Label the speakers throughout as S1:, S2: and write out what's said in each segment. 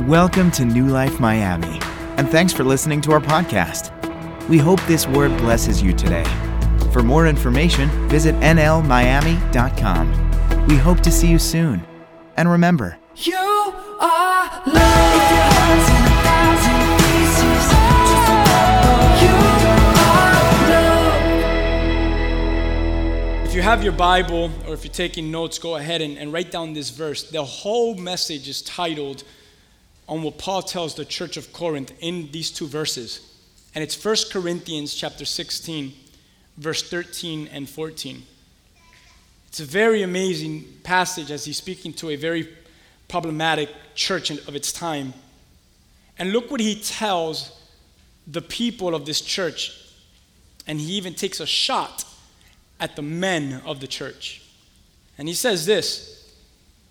S1: Welcome to New Life Miami, and thanks for listening to our podcast. We hope this word blesses you today. For more information, visit nlmiami.com. We hope to see you soon. And remember,
S2: You are love. If in a thousand pieces, just remember you.
S3: If you have your Bible or if you're taking notes, go ahead and, and write down this verse. The whole message is titled on what Paul tells the church of Corinth in these two verses. And it's 1 Corinthians chapter 16, verse 13 and 14. It's a very amazing passage as he's speaking to a very problematic church of its time. And look what he tells the people of this church. And he even takes a shot at the men of the church. And he says this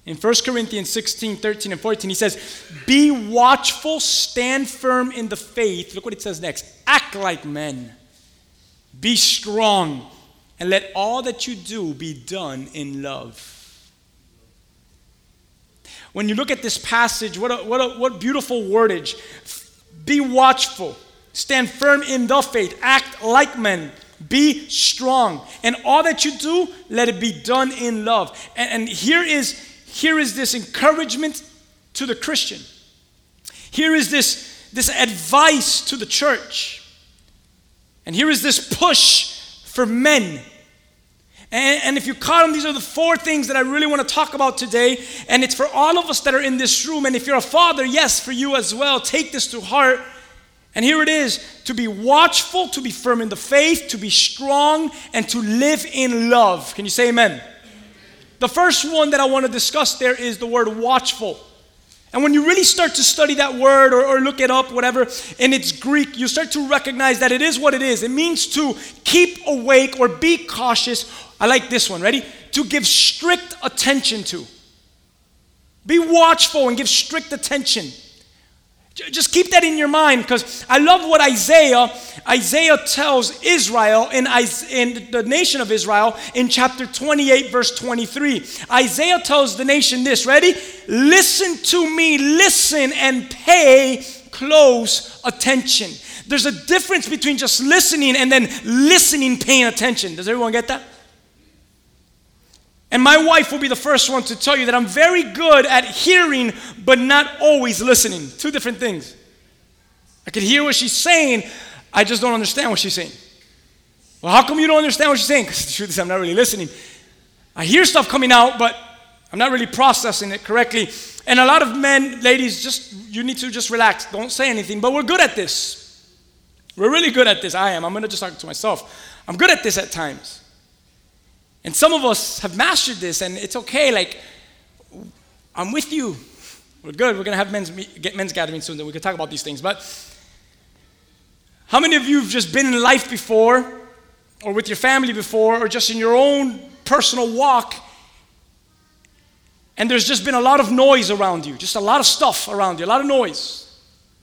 S3: in 1 Corinthians 16, 13, and 14. He says, Be watchful, stand firm in the faith. Look what it says next act like men, be strong, and let all that you do be done in love. When you look at this passage, what, a, what, a, what beautiful wordage. Be watchful, stand firm in the faith, act like men, be strong. And all that you do, let it be done in love. And, and here, is, here is this encouragement to the Christian. Here is this, this advice to the church. And here is this push for men. And, and if you caught them, these are the four things that I really want to talk about today. And it's for all of us that are in this room. And if you're a father, yes, for you as well. Take this to heart. And here it is to be watchful, to be firm in the faith, to be strong, and to live in love. Can you say amen? The first one that I want to discuss there is the word watchful. And when you really start to study that word or, or, look it up, whatever, in its Greek, you start to recognize that it is what it is. It means to keep awake or be cautious. I like this one. Ready? To give strict attention to. Be watchful and give strict attention. Just keep that in your mind because I love what Isaiah Isaiah tells Israel in, in the nation of Israel in chapter 28 verse 23. Isaiah tells the nation this, ready? Listen to me, listen and pay close attention. There's a difference between just listening and then listening paying attention. Does everyone get that? And my wife will be the first one to tell you that I'm very good at hearing, but not always listening. Two different things. I can hear what she's saying, I just don't understand what she's saying. Well, how come you don't understand what she's saying? Because the truth is, I'm not really listening. I hear stuff coming out, but I'm not really processing it correctly. And a lot of men, ladies, just you need to just relax. Don't say anything. But we're good at this. We're really good at this. I am. I'm to just talk to myself. I'm good at this at times. And some of us have mastered this, and it's okay. Like, I'm with you. We're good. We're going to have men's, get men's gathering soon, then we can talk about these things. But how many of you have just been in life before, or with your family before, or just in your own personal walk, and there's just been a lot of noise around you, just a lot of stuff around you, a lot of noise.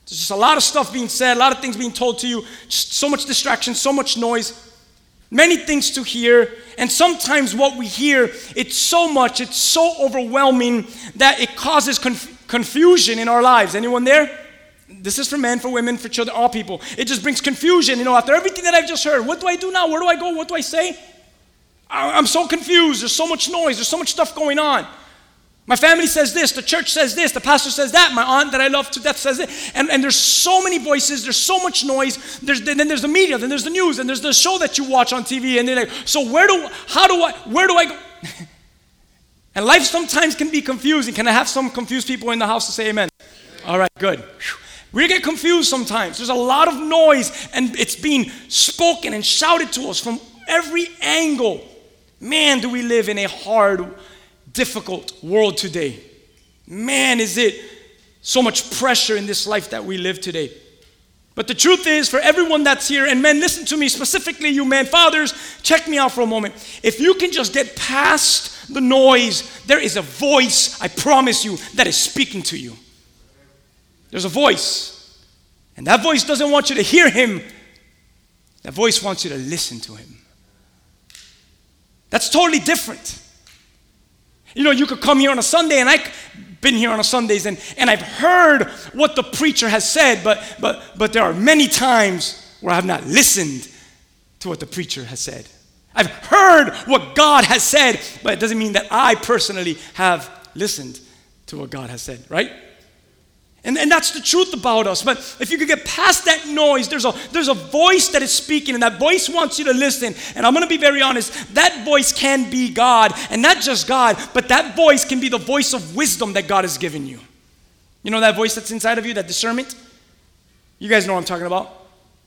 S3: There's just a lot of stuff being said, a lot of things being told to you, just so much distraction, so much noise many things to hear and sometimes what we hear it's so much it's so overwhelming that it causes conf- confusion in our lives. Anyone there? This is for men for women for children all people. It just brings confusion you know after everything that i've just heard. What do i do now? Where do i go? What do i say? I- i'm so confused. There's so much noise. There's so much stuff going on my family says this, the church says this, the pastor says that, my aunt that I love to death says it. And, and there's so many voices, there's so much noise. There's, then there's the media, then there's the news, and there's the show that you watch on TV. And they're like, so where do, how do I, where do I go? and life sometimes can be confusing. Can I have some confused people in the house to say amen? All right, good. We get confused sometimes. There's a lot of noise, and it's being spoken and shouted to us from every angle. Man, do we live in a hard difficult world today. Man, is it so much pressure in this life that we live today. But the truth is, for everyone that's here, and men, listen to me specifically, you men, fathers, check me out for a moment. If you can just get past the noise, there is a voice, I promise you, that is speaking to you. There's a voice. And that voice doesn't want you to hear him, that voice wants you to listen to him. That's totally different. You know, you could come here on a Sunday and I've been here on a Sundays and, and I've heard what the preacher has said, but, but, but there are many times where I have not listened to what the preacher has said. I've heard what God has said, but it doesn't mean that I personally have listened to what God has said, right? And, and that's the truth about us. But if you could get past that noise, there's a, there's a voice that is speaking, and that voice wants you to listen. And I'm going to be very honest that voice can be God, and not just God, but that voice can be the voice of wisdom that God has given you. You know that voice that's inside of you, that discernment? You guys know what I'm talking about?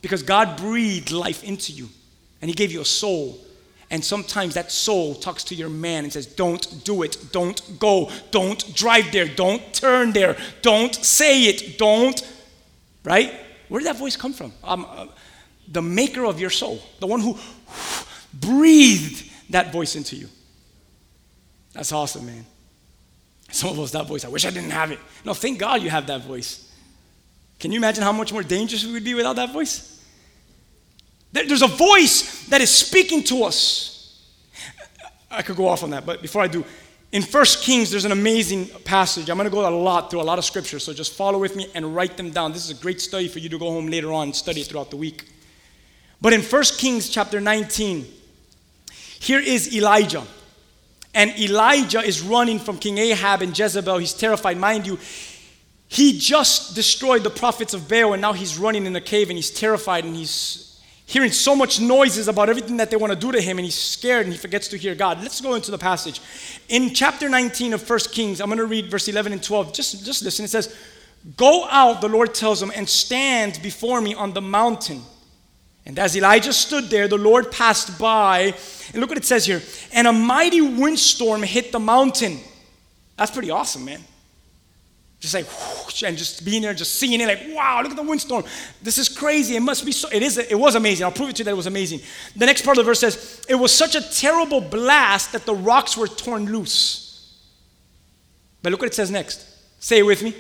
S3: Because God breathed life into you, and He gave you a soul. And sometimes that soul talks to your man and says, Don't do it. Don't go. Don't drive there. Don't turn there. Don't say it. Don't. Right? Where did that voice come from? Um, uh, the maker of your soul, the one who breathed that voice into you. That's awesome, man. Some of us, that voice, I wish I didn't have it. No, thank God you have that voice. Can you imagine how much more dangerous we would be without that voice? There's a voice that is speaking to us. I could go off on that, but before I do, in First Kings, there's an amazing passage. I'm going to go a lot through a lot of scripture, so just follow with me and write them down. This is a great study for you to go home later on and study throughout the week. But in First Kings chapter 19, here is Elijah. And Elijah is running from King Ahab and Jezebel. He's terrified. Mind you, he just destroyed the prophets of Baal, and now he's running in a cave and he's terrified and he's hearing so much noises about everything that they want to do to him, and he's scared and he forgets to hear God. Let's go into the passage. In chapter 19 of 1 Kings, I'm going to read verse 11 and 12. Just, just listen. It says, Go out, the Lord tells him, and stand before me on the mountain. And as Elijah stood there, the Lord passed by. And look what it says here. And a mighty windstorm hit the mountain. That's pretty awesome, man. Just like, whoosh, and just being there, just seeing it, like, wow, look at the windstorm. This is crazy. It must be so. It is. It was amazing. I'll prove it to you that it was amazing. The next part of the verse says, it was such a terrible blast that the rocks were torn loose. But look what it says next. Say it with me.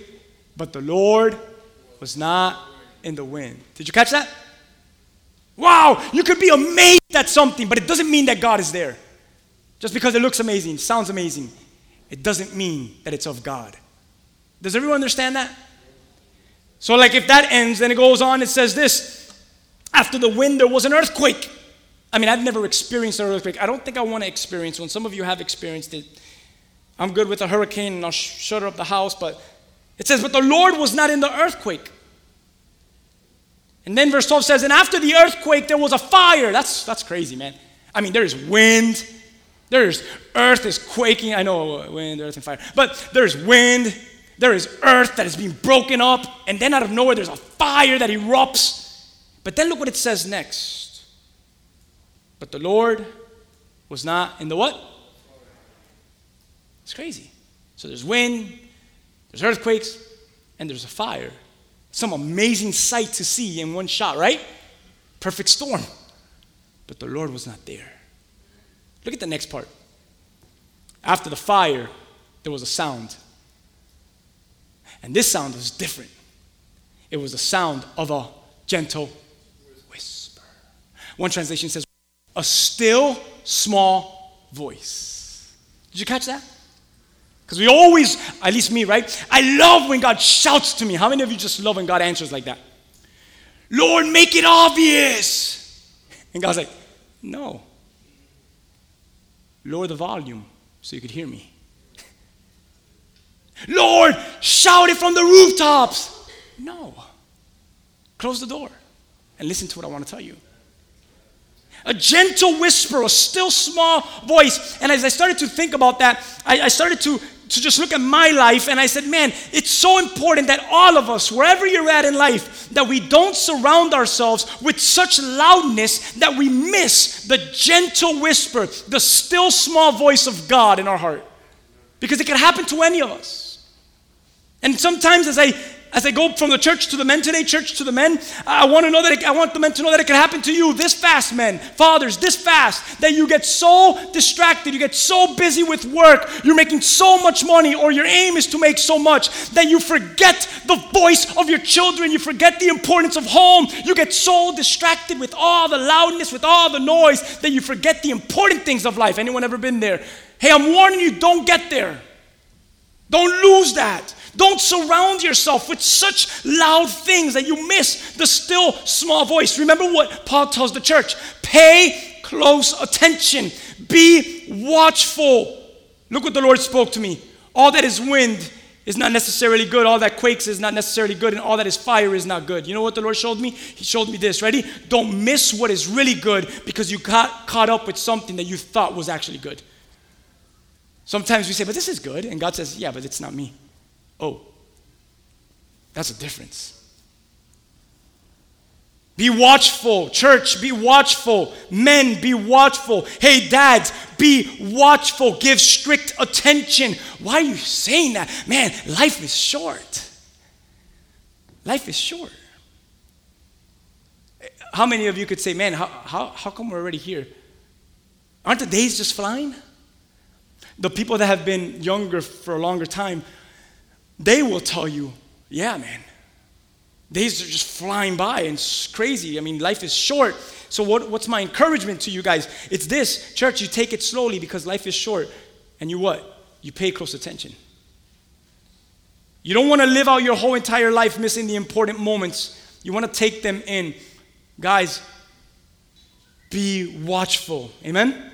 S3: But the Lord was not in the wind. Did you catch that? Wow, you could be amazed at something, but it doesn't mean that God is there. Just because it looks amazing, sounds amazing, it doesn't mean that it's of God. Does everyone understand that? So, like, if that ends, then it goes on, it says this after the wind, there was an earthquake. I mean, I've never experienced an earthquake. I don't think I want to experience one. Some of you have experienced it. I'm good with a hurricane and I'll sh- shut up the house, but it says, But the Lord was not in the earthquake. And then verse 12 says, And after the earthquake, there was a fire. That's, that's crazy, man. I mean, there's wind, there's earth is quaking. I know uh, wind, earth, and fire. But there's wind, there is earth that is being broken up, and then out of nowhere, there's a fire that erupts. But then look what it says next. But the Lord was not in the what? It's crazy. So there's wind, there's earthquakes, and there's a fire. Some amazing sight to see in one shot, right? Perfect storm. But the Lord was not there. Look at the next part. After the fire, there was a sound. And this sound was different. It was the sound of a gentle whisper. One translation says, a still small voice. Did you catch that? Because we always, at least me, right? I love when God shouts to me. How many of you just love when God answers like that? Lord, make it obvious. And God's like, no. Lower the volume so you could hear me. Lord, shout it from the rooftops. No. Close the door and listen to what I want to tell you. A gentle whisper, a still small voice. And as I started to think about that, I, I started to, to just look at my life and I said, man, it's so important that all of us, wherever you're at in life, that we don't surround ourselves with such loudness that we miss the gentle whisper, the still small voice of God in our heart. Because it can happen to any of us. And sometimes as I as I go from the church to the men today, church to the men, I want to know that it, I want the men to know that it can happen to you this fast, men, fathers, this fast, that you get so distracted, you get so busy with work, you're making so much money, or your aim is to make so much that you forget the voice of your children, you forget the importance of home, you get so distracted with all the loudness, with all the noise, that you forget the important things of life. Anyone ever been there? Hey, I'm warning you, don't get there. Don't lose that. Don't surround yourself with such loud things that you miss the still small voice. Remember what Paul tells the church pay close attention, be watchful. Look what the Lord spoke to me. All that is wind is not necessarily good. All that quakes is not necessarily good. And all that is fire is not good. You know what the Lord showed me? He showed me this. Ready? Don't miss what is really good because you got caught up with something that you thought was actually good. Sometimes we say, but this is good. And God says, yeah, but it's not me. Oh, that's a difference. Be watchful, church, be watchful. Men, be watchful. Hey, dads, be watchful. Give strict attention. Why are you saying that? Man, life is short. Life is short. How many of you could say, man, how, how, how come we're already here? Aren't the days just flying? The people that have been younger for a longer time, they will tell you, yeah, man, days are just flying by and it's crazy. I mean, life is short. So, what, what's my encouragement to you guys? It's this church, you take it slowly because life is short. And you what? You pay close attention. You don't want to live out your whole entire life missing the important moments. You want to take them in. Guys, be watchful. Amen?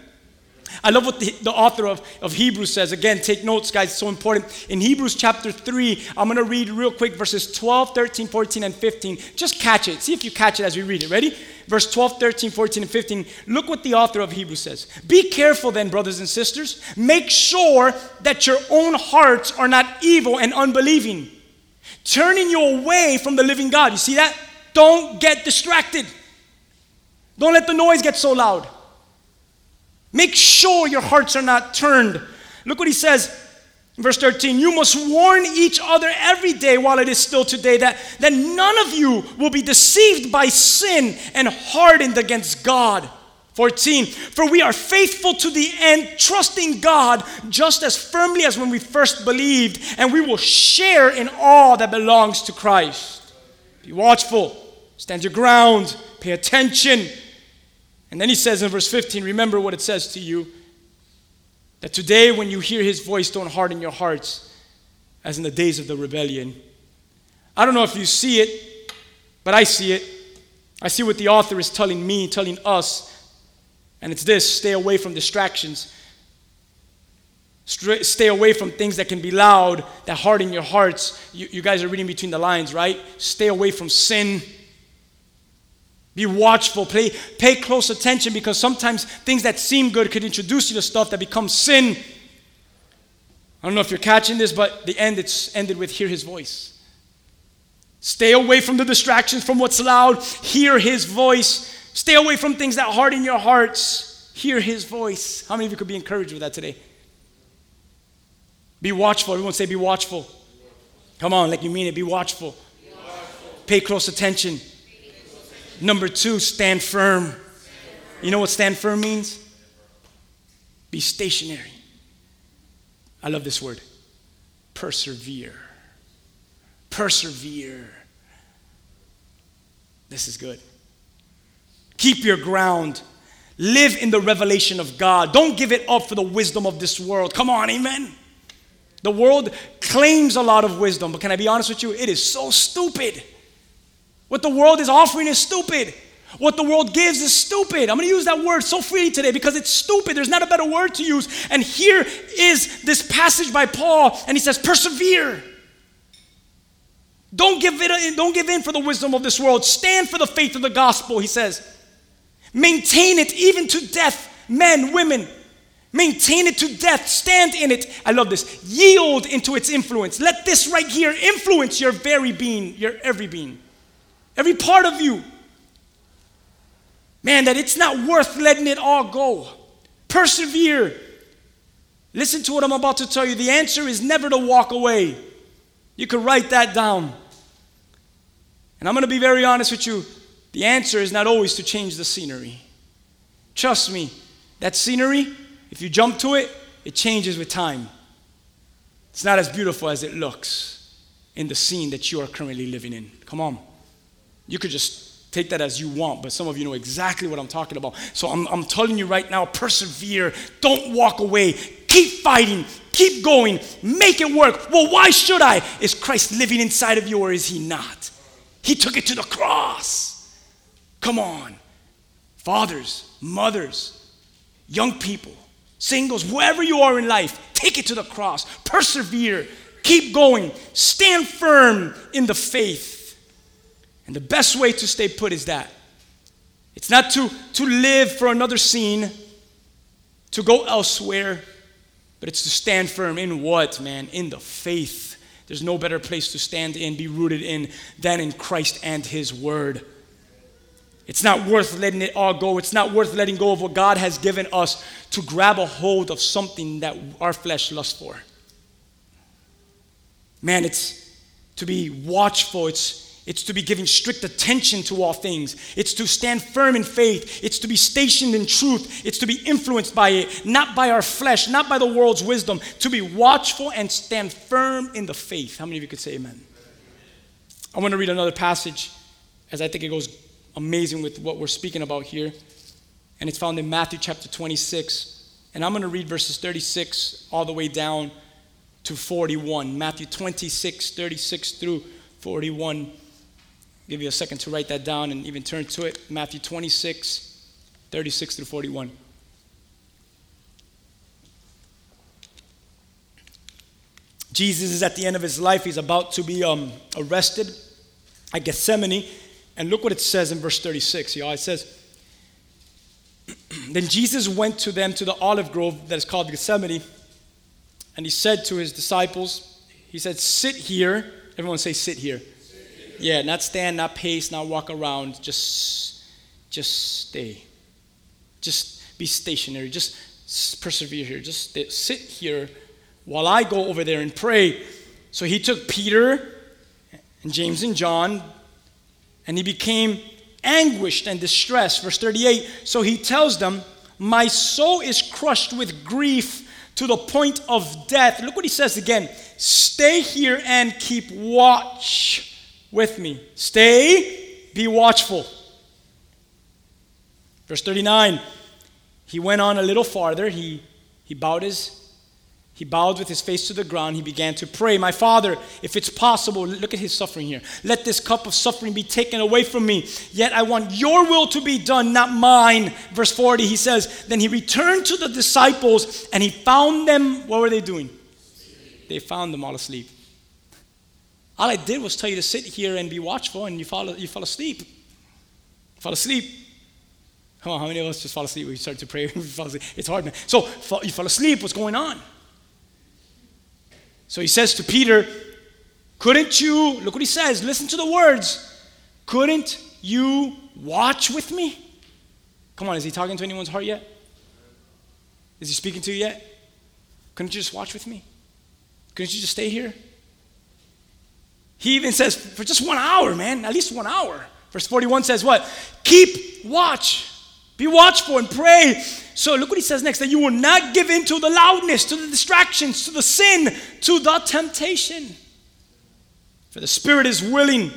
S3: I love what the, the, author of, of Hebrews says. Again, take notes, guys, it's so important. In Hebrews chapter 3, I'm going to read real quick verses 12, 13, 14, and 15. Just catch it. See if you catch it as we read it. Ready? Verse 12, 13, 14, and 15. Look what the author of Hebrews says. Be careful then, brothers and sisters. Make sure that your own hearts are not evil and unbelieving, turning you away from the living God. You see that? Don't get distracted. Don't let the noise get so loud. Make sure your hearts are not turned. Look what he says verse 13 You must warn each other every day while it is still today, that, that none of you will be deceived by sin and hardened against God. 14 For we are faithful to the end, trusting God just as firmly as when we first believed, and we will share in all that belongs to Christ. Be watchful, stand your ground, pay attention and then he says in verse 15, remember what it says to you that today, when you hear his voice, don't harden your hearts as in the days of the rebellion. I don't know if you see it, but I see it. I see what the author is telling me, telling us, and it's this stay away from distractions. Stay away from things that can be loud, that harden your hearts. You, you guys are reading between the lines, right? Stay away from sin. Be watchful, pay, pay close attention because sometimes things that seem good could introduce you to stuff that becomes sin. I don't know if you're catching this, but the end it's ended with hear his voice. Stay away from the distractions, from what's loud. Hear his voice. Stay away from things that harden your hearts. Hear his voice. How many of you could be encouraged with that today? Be watchful. Everyone say, be watchful. Come on, like you mean it. Be watchful. Be watchful. Pay close attention. Number two, stand firm. You know what stand firm means? Be stationary. I love this word. Persevere. Persevere. This is good. Keep your ground. Live in the revelation of God. Don't give it up for the wisdom of this world. Come on, amen. The world claims a lot of wisdom, but can I be honest with you? It is so stupid. What the world is offering is stupid. What the world gives is stupid. I'm going to use that word so freely today because it's stupid. There's not a better word to use. And here is this passage by Paul, and he says, Persevere. Don't give, it, don't give in for the wisdom of this world. Stand for the faith of the gospel, he says. Maintain it even to death, men, women. Maintain it to death. Stand in it. I love this. Yield into its influence. Let this right here influence your very being, your every being every part of you. Man, that it's not worth letting it all go. Persevere. Listen to what I'm about to tell you. The answer is never to walk away. You can write that down. And I'm going to be very honest with you. The answer is not always to change the scenery. Trust me, that scenery, if you jump to it, it changes with time. It's not as beautiful as it looks in the scene that you are currently living in. Come on. You could just take that as you want, but some of you know exactly what I'm talking about. So I'm, I'm telling you right now persevere. Don't walk away. Keep fighting. Keep going. Make it work. Well, why should I? Is Christ living inside of you or is he not? He took it to the cross. Come on. Fathers, mothers, young people, singles, wherever you are in life, take it to the cross. Persevere. Keep going. Stand firm in the faith. And the best way to stay put is that it's not to, to live for another scene, to go elsewhere, but it's to stand firm in what, man? In the faith. There's no better place to stand in, be rooted in, than in Christ and His Word. It's not worth letting it all go. It's not worth letting go of what God has given us to grab a hold of something that our flesh lusts for. Man, it's to be watchful. It's it's to be giving strict attention to all things. It's to stand firm in faith. It's to be stationed in truth. It's to be influenced by it, not by our flesh, not by the world's wisdom. To be watchful and stand firm in the faith. How many of you could say amen? I want to read another passage as I think it goes amazing with what we're speaking about here. And it's found in Matthew chapter 26. And I'm going to read verses 36 all the way down to 41. Matthew 26, 36 through 41 give you a second to write that down and even turn to it. Matthew 26, 36 through 41. Jesus is at the end of his life. He's about to be um, arrested at Gethsemane. And look what it says in verse 36. Y'all. It says, Then Jesus went to them to the olive grove that is called Gethsemane. And he said to his disciples, He said, Sit here. Everyone say, Sit here. Yeah, not stand, not pace, not walk around. Just, just stay. Just be stationary. Just persevere here. Just stay, sit here while I go over there and pray. So he took Peter and James and John, and he became anguished and distressed. Verse 38. So he tells them, My soul is crushed with grief to the point of death. Look what he says again. Stay here and keep watch with me. Stay, be watchful. Verse 39, he went on a little farther. He, he bowed his he bowed with his face to the ground. He began to pray, My Father, if it's possible, look at his suffering here. Let this cup of suffering be taken away from me. Yet I want your will to be done, not mine. Verse 40, he says, Then he returned to the disciples and he found them, what were they doing? They found them all asleep. All I did was tell you to sit here and be watchful, and you fall, you fall asleep. Fall asleep. Come on, how many of us just fall asleep we start to pray? it's hard, man. So you fall asleep. What's going on? So he says to Peter, Couldn't you, look what he says, listen to the words. Couldn't you watch with me? Come on, is he talking to anyone's heart yet? Is he speaking to you yet? Couldn't you just watch with me? Couldn't you just stay here? He even says, for just one hour, man, at least one hour. Verse 41 says, what? Keep watch. Be watchful and pray. So look what he says next that you will not give in to the loudness, to the distractions, to the sin, to the temptation. For the spirit is willing,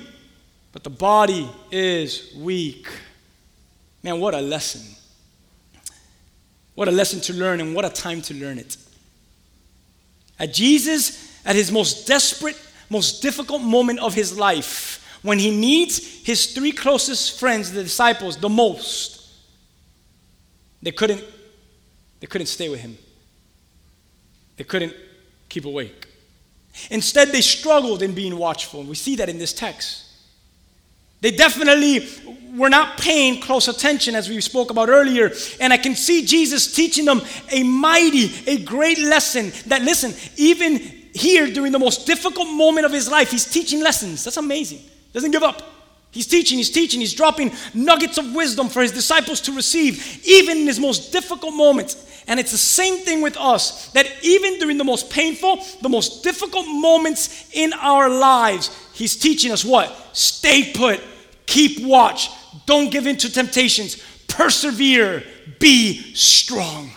S3: but the body is weak. Man, what a lesson. What a lesson to learn, and what a time to learn it. At Jesus, at his most desperate most difficult moment of his life when he needs his three closest friends, the disciples, the most. They couldn't, they couldn't stay with him. They couldn't keep awake. Instead, they struggled in being watchful. and We see that in this text. They definitely were not paying close attention as we spoke about earlier. And I can see Jesus teaching them a mighty, a great lesson that, listen, even here during the most difficult moment of his life, he's teaching lessons. That's amazing. Doesn't give up. He's teaching, he's teaching, he's dropping nuggets of wisdom for his disciples to receive, even in his most difficult moments. And it's the same thing with us that even during the most painful, the most difficult moments in our lives, he's teaching us what? Stay put, keep watch, don't give in to temptations, persevere, be strong.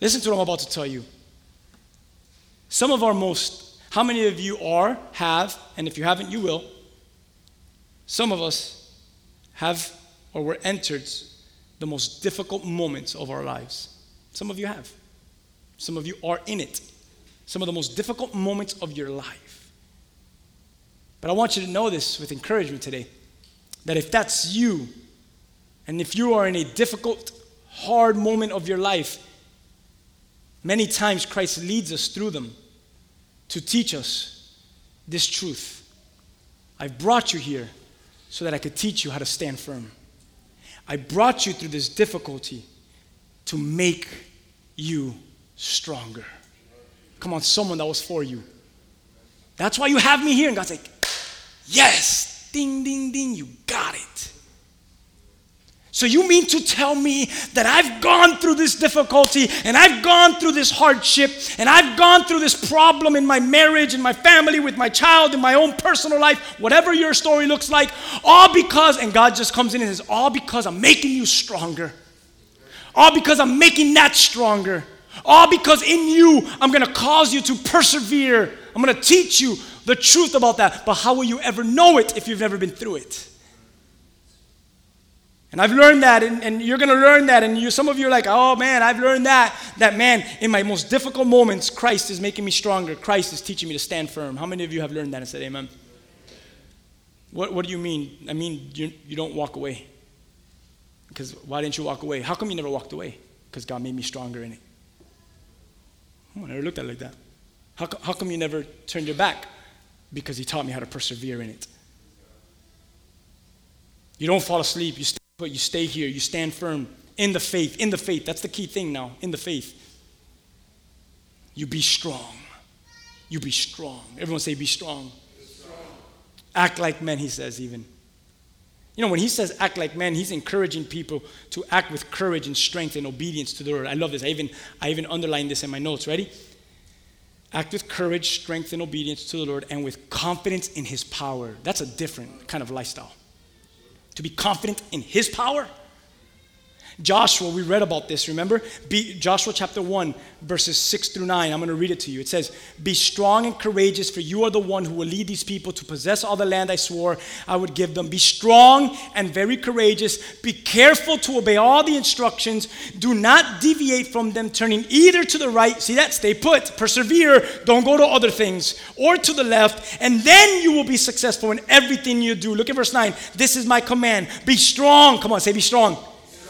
S3: Listen to what I'm about to tell you. Some of our most, how many of you are, have, and if you haven't, you will. Some of us have or were entered the most difficult moments of our lives. Some of you have. Some of you are in it. Some of the most difficult moments of your life. But I want you to know this with encouragement today that if that's you, and if you are in a difficult, hard moment of your life, many times Christ leads us through them to teach us this truth. I've brought you here so that I could teach you how to stand firm. I brought you through this difficulty to make you stronger. Come on, someone that was for you. That's why you have me here. And God's like, yes, ding, ding, ding, you got it. So you mean to tell me that I've gone through this difficulty and I've gone through this hardship and I've gone through this problem in my marriage in my family with my child in my own personal life, whatever your story looks like, all because, and God just comes in and says, all because I'm making you stronger. All because I'm making that stronger. All because in you, I'm gonna cause you to persevere. I'm gonna teach you the truth about that. But how will you ever know it if you've never been through it? And I've learned that, and, and you're going to learn that. And you, some of you are like, oh man, I've learned that. That man, in my most difficult moments, Christ is making me stronger. Christ is teaching me to stand firm. How many of you have learned that and said, amen? What, what do you mean? I mean, you, you don't walk away. Because why didn't you walk away? How come you never walked away? Because God made me stronger in it. I never looked at it like that. How, how come you never turned your back? Because He taught me how to persevere in it. You don't fall asleep. You but you stay here, you stand firm in the faith, in the faith. That's the key thing now, in the faith. You be strong. You be strong. Everyone say, be strong. Be strong. Act like men, he says, even. You know, when he says act like men, he's encouraging people to act with courage and strength and obedience to the Lord. I love this. I even, I even underlined this in my notes. Ready? Act with courage, strength, and obedience to the Lord, and with confidence in his power. That's a different kind of lifestyle to be confident in his power. Joshua, we read about this, remember? Be, Joshua chapter 1, verses 6 through 9. I'm going to read it to you. It says, Be strong and courageous, for you are the one who will lead these people to possess all the land I swore I would give them. Be strong and very courageous. Be careful to obey all the instructions. Do not deviate from them, turning either to the right, see that? Stay put, persevere, don't go to other things, or to the left, and then you will be successful in everything you do. Look at verse 9. This is my command. Be strong. Come on, say, Be strong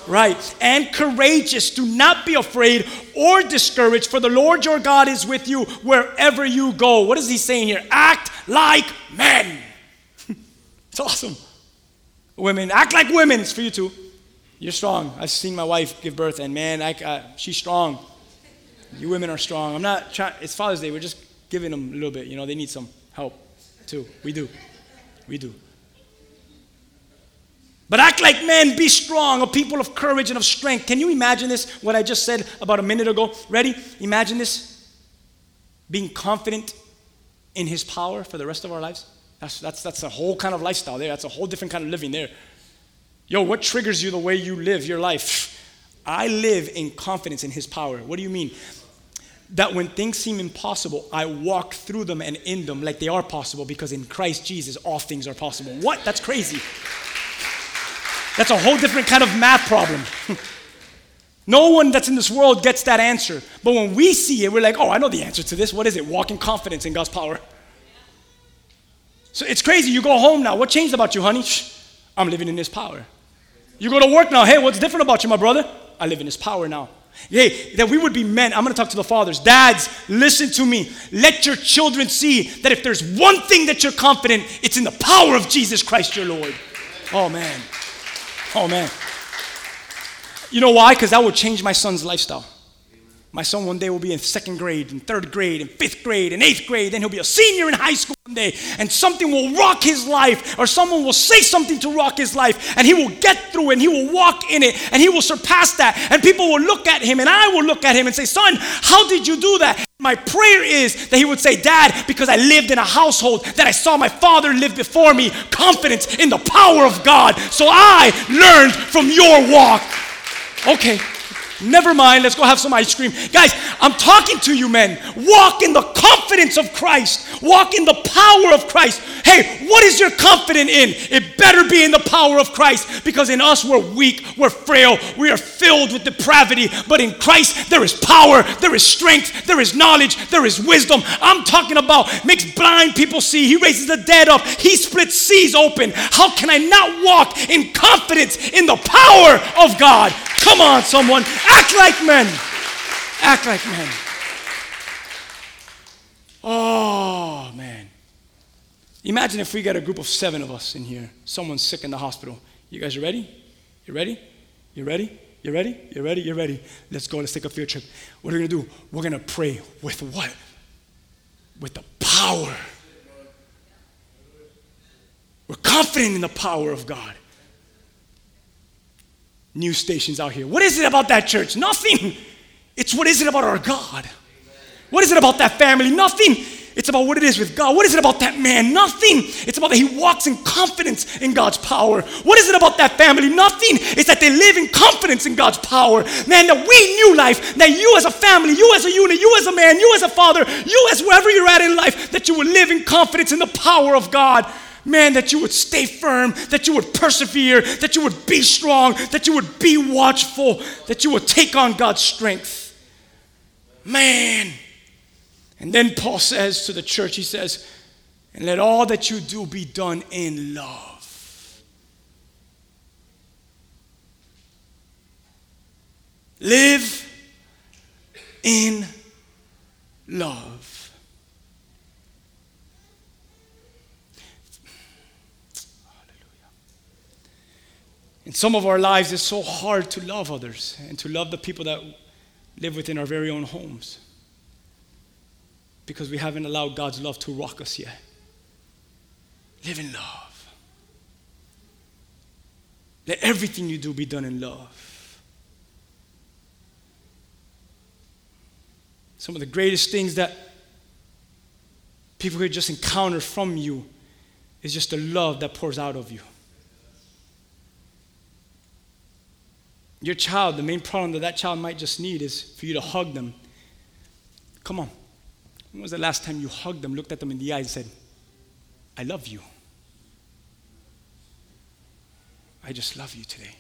S3: Right. And courageous. Do not be afraid or discouraged, for the Lord your God is with you wherever you go. What is he saying here? Act like men. it's awesome. Women, act like women. It's for you too. You're strong. I've seen my wife give birth, and man, I, uh, she's strong. You women are strong. I'm not trying, it's Father's Day. We're just giving them a little bit. You know, they need some help too. We do. We do. But act like men, be strong, a people of courage and of strength. Can you imagine this? What I just said about a minute ago? Ready? Imagine this. Being confident in his power for the rest of our lives. That's, that's, that's a whole kind of lifestyle there. That's a whole different kind of living there. Yo, what triggers you the way you live your life? I live in confidence in his power. What do you mean? That when things seem impossible, I walk through them and in them like they are possible because in Christ Jesus, all things are possible. What? That's crazy. That's a whole different kind of math problem. no one that's in this world gets that answer. But when we see it, we're like, oh, I know the answer to this. What is it? Walk in confidence in God's power. So it's crazy. You go home now. What changed about you, honey? I'm living in His power. You go to work now. Hey, what's different about you, my brother? I live in His power now. Hey, that we would be men. I'm going to talk to the fathers. Dads, listen to me. Let your children see that if there's one thing that you're confident, it's in the power of Jesus Christ your Lord. Oh, man. Oh, man. You know why? Because that would change my son's lifestyle. My son one day will be in second grade, and third grade, and fifth grade, and eighth grade. Then he'll be a senior in high school one day, and something will rock his life, or someone will say something to rock his life, and he will get through and he will walk in it, and he will surpass that. And people will look at him, and I will look at him and say, Son, how did you do that? My prayer is that he would say, Dad, because I lived in a household that I saw my father live before me, confidence in the power of God. So I learned from your walk. Okay. Never mind, let's go have some ice cream. Guys, I'm talking to you, men. Walk in the confidence of Christ. Walk in the power of Christ. Hey, what is your confidence in? It better be in the power of Christ because in us we're weak, we're frail, we are filled with depravity. But in Christ there is power, there is strength, there is knowledge, there is wisdom. I'm talking about makes blind people see. He raises the dead up. He splits seas open. How can I not walk in confidence in the power of God? Come on, someone. Act like men. Act like men. Oh, man. Imagine if we got a group of seven of us in here. Someone's sick in the hospital. You guys are ready? You ready? You ready? You ready? You ready? You ready? Let's go. Let's take a field trip. What are we going to do? We're going to pray with what? With the power. We're confident in the power of God. News stations out here. What is it about that church? Nothing. It's what is it about our God? What is it about that family? Nothing. It's about what it is with God. What is it about that man? Nothing. It's about that he walks in confidence in God's power. What is it about that family? Nothing. It's that they live in confidence in God's power. Man, that we knew life, that you as a family, you as a unit, you as a man, you as a father, you as wherever you're at in life, that you would live in confidence in the power of God. Man, that you would stay firm, that you would persevere, that you would be strong, that you would be watchful, that you would take on God's strength. Man. And then Paul says to the church, he says, and let all that you do be done in love. Live in love. Hallelujah. In some of our lives, it's so hard to love others and to love the people that live within our very own homes because we haven't allowed God's love to rock us yet. Live in love. Let everything you do be done in love. Some of the greatest things that people could just encounter from you is just the love that pours out of you. Your child, the main problem that that child might just need is for you to hug them. Come on. When was the last time you hugged them, looked at them in the eye, and said, I love you? I just love you today.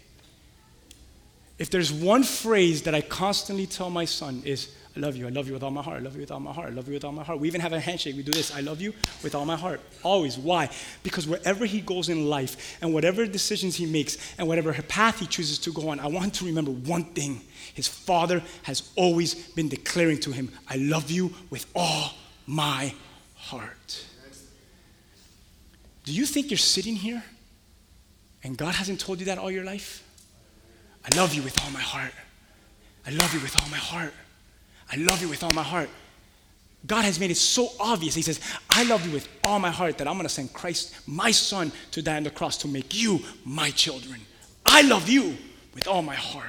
S3: If there's one phrase that I constantly tell my son is, I love you, I love you with all my heart, I love you with all my heart, I love you with all my heart. We even have a handshake, we do this, I love you with all my heart. Always. Why? Because wherever he goes in life and whatever decisions he makes and whatever path he chooses to go on, I want to remember one thing. His father has always been declaring to him, I love you with all my heart. Do you think you're sitting here and God hasn't told you that all your life? I love you with all my heart. I love you with all my heart. I love you with all my heart. God has made it so obvious. He says, I love you with all my heart that I'm going to send Christ, my son, to die on the cross to make you my children. I love you with all my heart.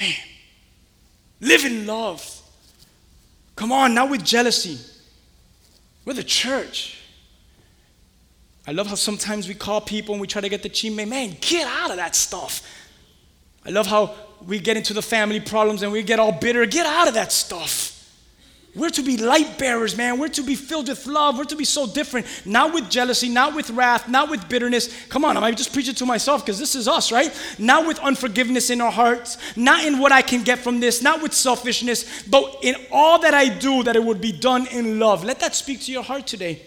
S3: Man, live in love. Come on, not with jealousy. We're the church. I love how sometimes we call people and we try to get the teammate, man, get out of that stuff. I love how we get into the family problems and we get all bitter. Get out of that stuff. We're to be light bearers, man. We're to be filled with love. We're to be so different. Not with jealousy, not with wrath, not with bitterness. Come on, I might just preach it to myself because this is us, right? Not with unforgiveness in our hearts, not in what I can get from this, not with selfishness, but in all that I do, that it would be done in love. Let that speak to your heart today.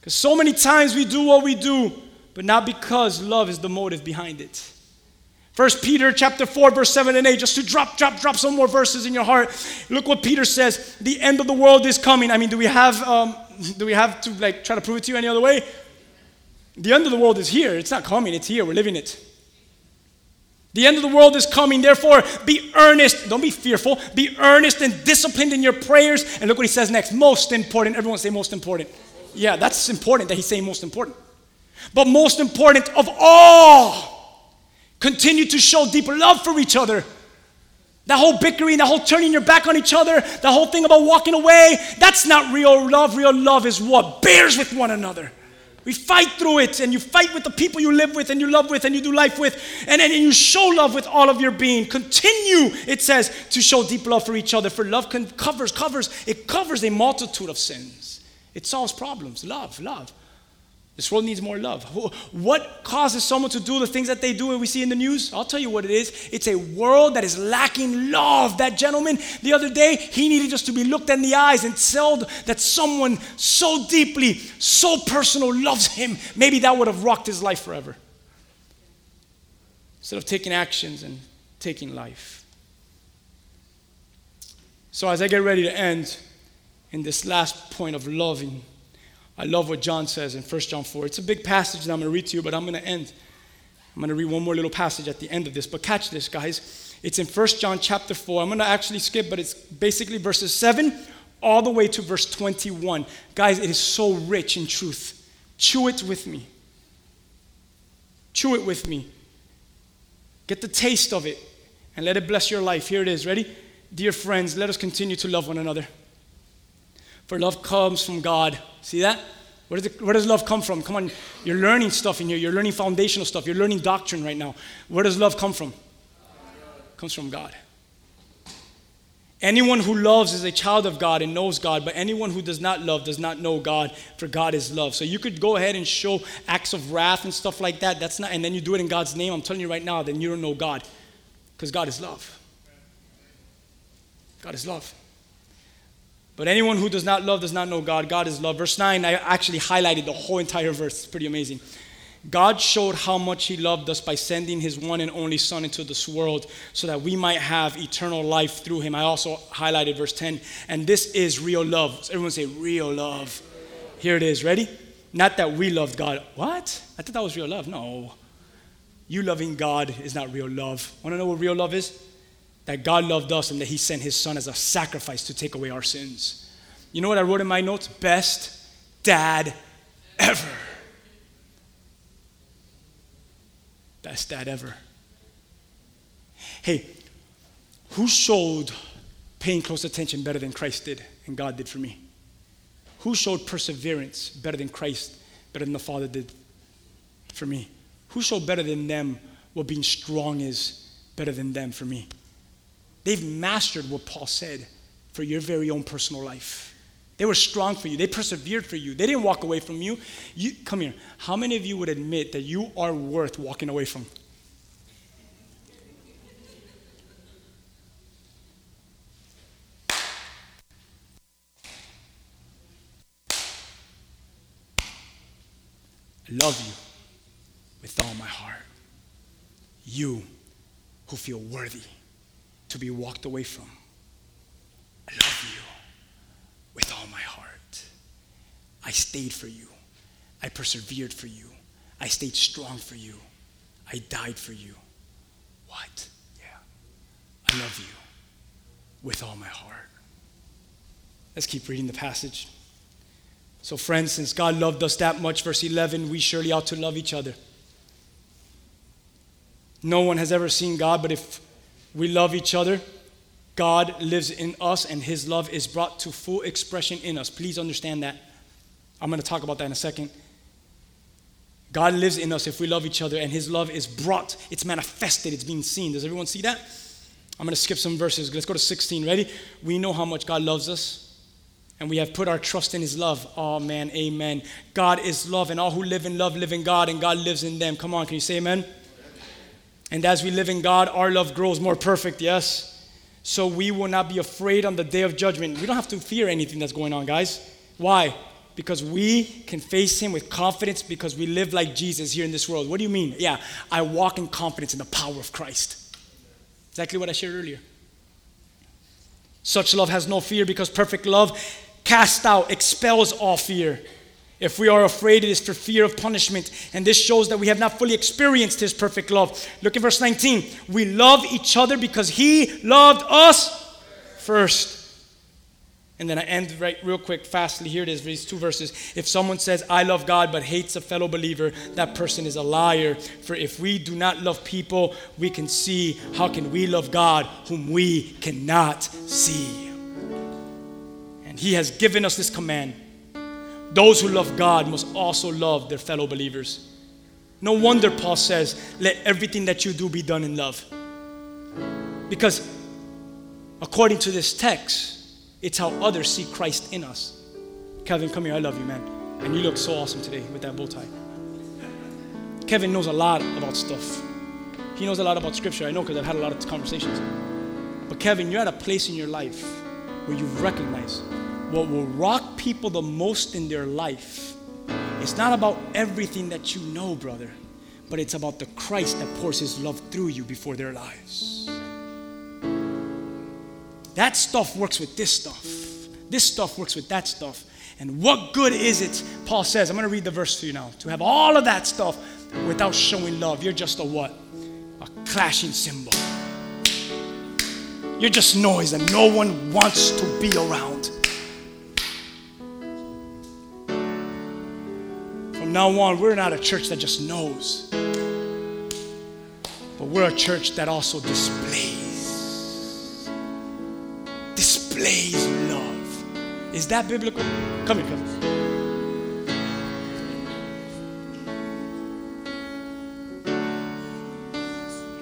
S3: Because so many times we do what we do, but not because love is the motive behind it. First Peter chapter 4, verse 7 and 8, just to drop, drop, drop some more verses in your heart. Look what Peter says. The end of the world is coming. I mean, do we have um, do we have to like try to prove it to you any other way? The end of the world is here. It's not coming, it's here. We're living it. The end of the world is coming. Therefore, be earnest. Don't be fearful. Be earnest and disciplined in your prayers. And look what he says next. Most important. Everyone say most important. Yeah, that's important that he's saying most important. But most important of all Continue to show deep love for each other. That whole bickering, that whole turning your back on each other, the whole thing about walking away, that's not real love. Real love is what? Bears with one another. We fight through it, and you fight with the people you live with, and you love with, and you do life with, and then you show love with all of your being. Continue, it says, to show deep love for each other. For love covers, covers, it covers a multitude of sins. It solves problems. Love, love. This world needs more love. What causes someone to do the things that they do and we see in the news? I'll tell you what it is. It's a world that is lacking love. That gentleman the other day, he needed just to be looked in the eyes and told that someone so deeply, so personal loves him. Maybe that would have rocked his life forever. Instead of taking actions and taking life. So as I get ready to end in this last point of loving, I love what John says in 1 John 4. It's a big passage that I'm going to read to you, but I'm going to end. I'm going to read one more little passage at the end of this. But catch this, guys. It's in 1 John chapter 4. I'm going to actually skip, but it's basically verses 7 all the way to verse 21. Guys, it is so rich in truth. Chew it with me. Chew it with me. Get the taste of it and let it bless your life. Here it is. Ready? Dear friends, let us continue to love one another. For love comes from God. See that? Where does, it, where does love come from? Come on, you're learning stuff in here. You're learning foundational stuff. You're learning doctrine right now. Where does love come from? It comes from God. Anyone who loves is a child of God and knows God, but anyone who does not love does not know God, for God is love. So you could go ahead and show acts of wrath and stuff like that. That's not, and then you do it in God's name. I'm telling you right now, then you don't know God, because God is love. God is love. But anyone who does not love does not know God. God is love. Verse 9, I actually highlighted the whole entire verse. It's pretty amazing. God showed how much He loved us by sending His one and only Son into this world so that we might have eternal life through Him. I also highlighted verse 10, and this is real love. Everyone say, real love. Here it is. Ready? Not that we loved God. What? I thought that was real love. No. You loving God is not real love. Want to know what real love is? That God loved us and that He sent His Son as a sacrifice to take away our sins. You know what I wrote in my notes? Best dad ever. Best dad ever. Hey, who showed paying close attention better than Christ did and God did for me? Who showed perseverance better than Christ, better than the Father did for me? Who showed better than them what being strong is better than them for me? They've mastered what Paul said for your very own personal life. They were strong for you. They persevered for you. They didn't walk away from you. you. Come here. How many of you would admit that you are worth walking away from? I love you with all my heart. You who feel worthy to be walked away from. I love you with all my heart. I stayed for you. I persevered for you. I stayed strong for you. I died for you. What? Yeah. I love you with all my heart. Let's keep reading the passage. So, friends, since God loved us that much, verse 11, we surely ought to love each other. No one has ever seen God, but if we love each other, God lives in us and his love is brought to full expression in us. Please understand that. I'm going to talk about that in a second. God lives in us if we love each other, and his love is brought, it's manifested, it's being seen. Does everyone see that? I'm going to skip some verses. Let's go to 16. Ready? We know how much God loves us, and we have put our trust in his love. Oh, man, amen. God is love, and all who live in love live in God, and God lives in them. Come on, can you say amen? And as we live in God, our love grows more perfect, yes? So we will not be afraid on the day of judgment. We don't have to fear anything that's going on, guys. Why? Because we can face Him with confidence because we live like Jesus here in this world. What do you mean? Yeah, I walk in confidence in the power of Christ. Exactly what I shared earlier. Such love has no fear because perfect love casts out, expels all fear. If we are afraid, it is for fear of punishment. And this shows that we have not fully experienced His perfect love. Look at verse 19. We love each other because He loved us first. And then I end right real quick, fastly. Here it is, these two verses. If someone says, I love God, but hates a fellow believer, that person is a liar. For if we do not love people, we can see, how can we love God whom we cannot see? And He has given us this command Those who love God must also love their fellow believers. No wonder Paul says, Let everything that you do be done in love. Because according to this text, it's how others see Christ in us. Kevin, come here. I love you, man. And you look so awesome today with that bow tie. Kevin knows a lot about stuff. He knows a lot about scripture. I know because I've had a lot of conversations. But Kevin, you're at a place in your life where you recognize what will rock people the most in their life. It's not about everything that you know, brother, but it's about the Christ that pours his love through you before their lives. That stuff works with this stuff. This stuff works with that stuff. And what good is it, Paul says, I'm going to read the verse to you now, to have all of that stuff without showing love. You're just a what? A clashing cymbal. You're just noise that no one wants to be around. Now on, we're not a church that just knows, but we're a church that also displays. Displays love. Is that biblical? Come here, come here.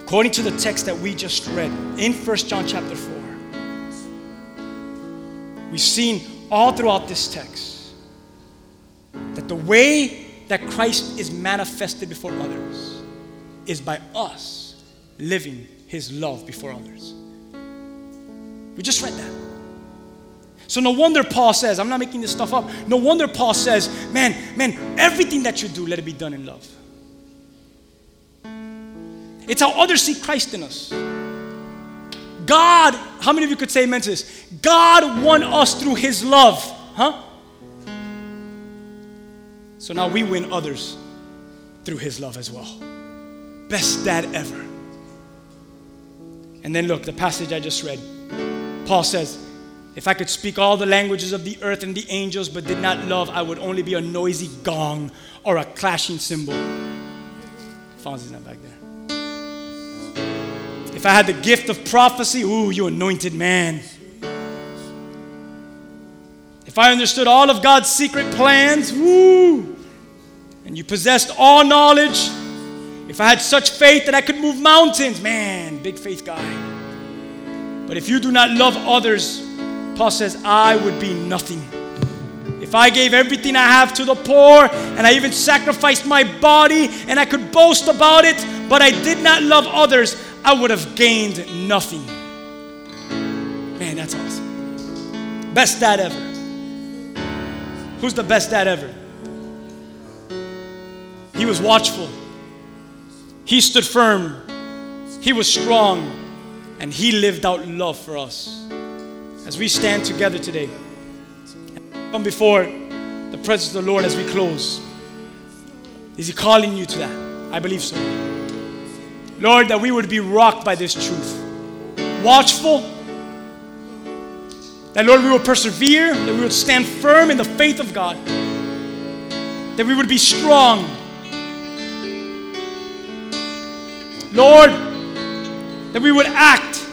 S3: According to the text that we just read in 1 John chapter 4, we've seen all throughout this text that the way that Christ is manifested before others is by us living his love before others. We just read that. So no wonder Paul says, I'm not making this stuff up. No wonder Paul says, man, man, everything that you do, let it be done in love. It's how others see Christ in us. God, how many of you could say amen to this? God won us through his love, huh? So now we win others through his love as well. Best dad ever. And then look, the passage I just read. Paul says, If I could speak all the languages of the earth and the angels but did not love, I would only be a noisy gong or a clashing cymbal. Fonzie's not back there. If I had the gift of prophecy, ooh, you anointed man. If I understood all of God's secret plans, woo, and you possessed all knowledge, if I had such faith that I could move mountains, man, big faith guy. But if you do not love others, Paul says, I would be nothing. If I gave everything I have to the poor and I even sacrificed my body and I could boast about it, but I did not love others, I would have gained nothing. Man, that's awesome. Best dad ever. Who's the best dad ever? He was watchful. He stood firm. He was strong. And he lived out love for us. As we stand together today, come before the presence of the Lord as we close. Is he calling you to that? I believe so. Lord, that we would be rocked by this truth. Watchful. That, Lord, we will persevere. That we would stand firm in the faith of God. That we would be strong. Lord, that we would act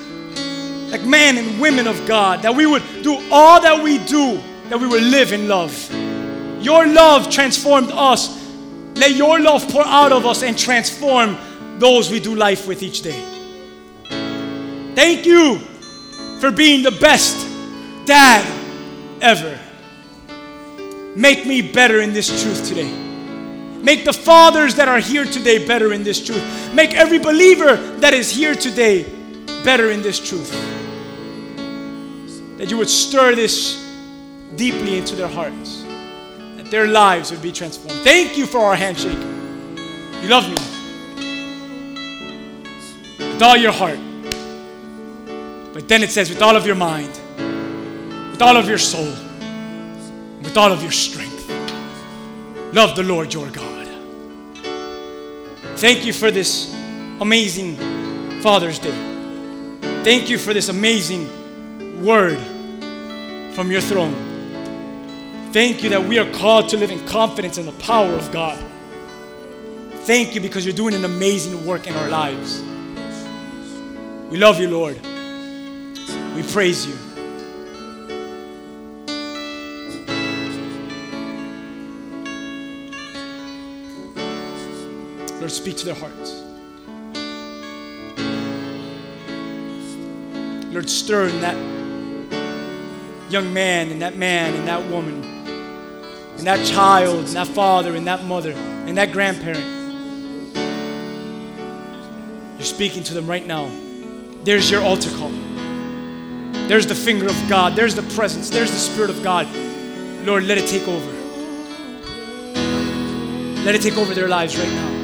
S3: like men and women of God. That we would do all that we do. That we would live in love. Your love transformed us. Let your love pour out of us and transform those we do life with each day. Thank you for being the best dad ever. Make me better in this truth today. Make the fathers that are here today better in this truth. Make every believer that is here today better in this truth. That you would stir this deeply into their hearts, that their lives would be transformed. Thank you for our handshake. You love me with all your heart. But then it says, with all of your mind, with all of your soul, with all of your strength. Love the Lord your God. Thank you for this amazing Father's Day. Thank you for this amazing word from your throne. Thank you that we are called to live in confidence in the power of God. Thank you because you're doing an amazing work in our lives. We love you, Lord. We praise you. Speak to their hearts. Lord, stir in that young man and that man and that woman and that child and that father and that mother and that grandparent. You're speaking to them right now. There's your altar call. There's the finger of God. There's the presence. There's the Spirit of God. Lord, let it take over. Let it take over their lives right now.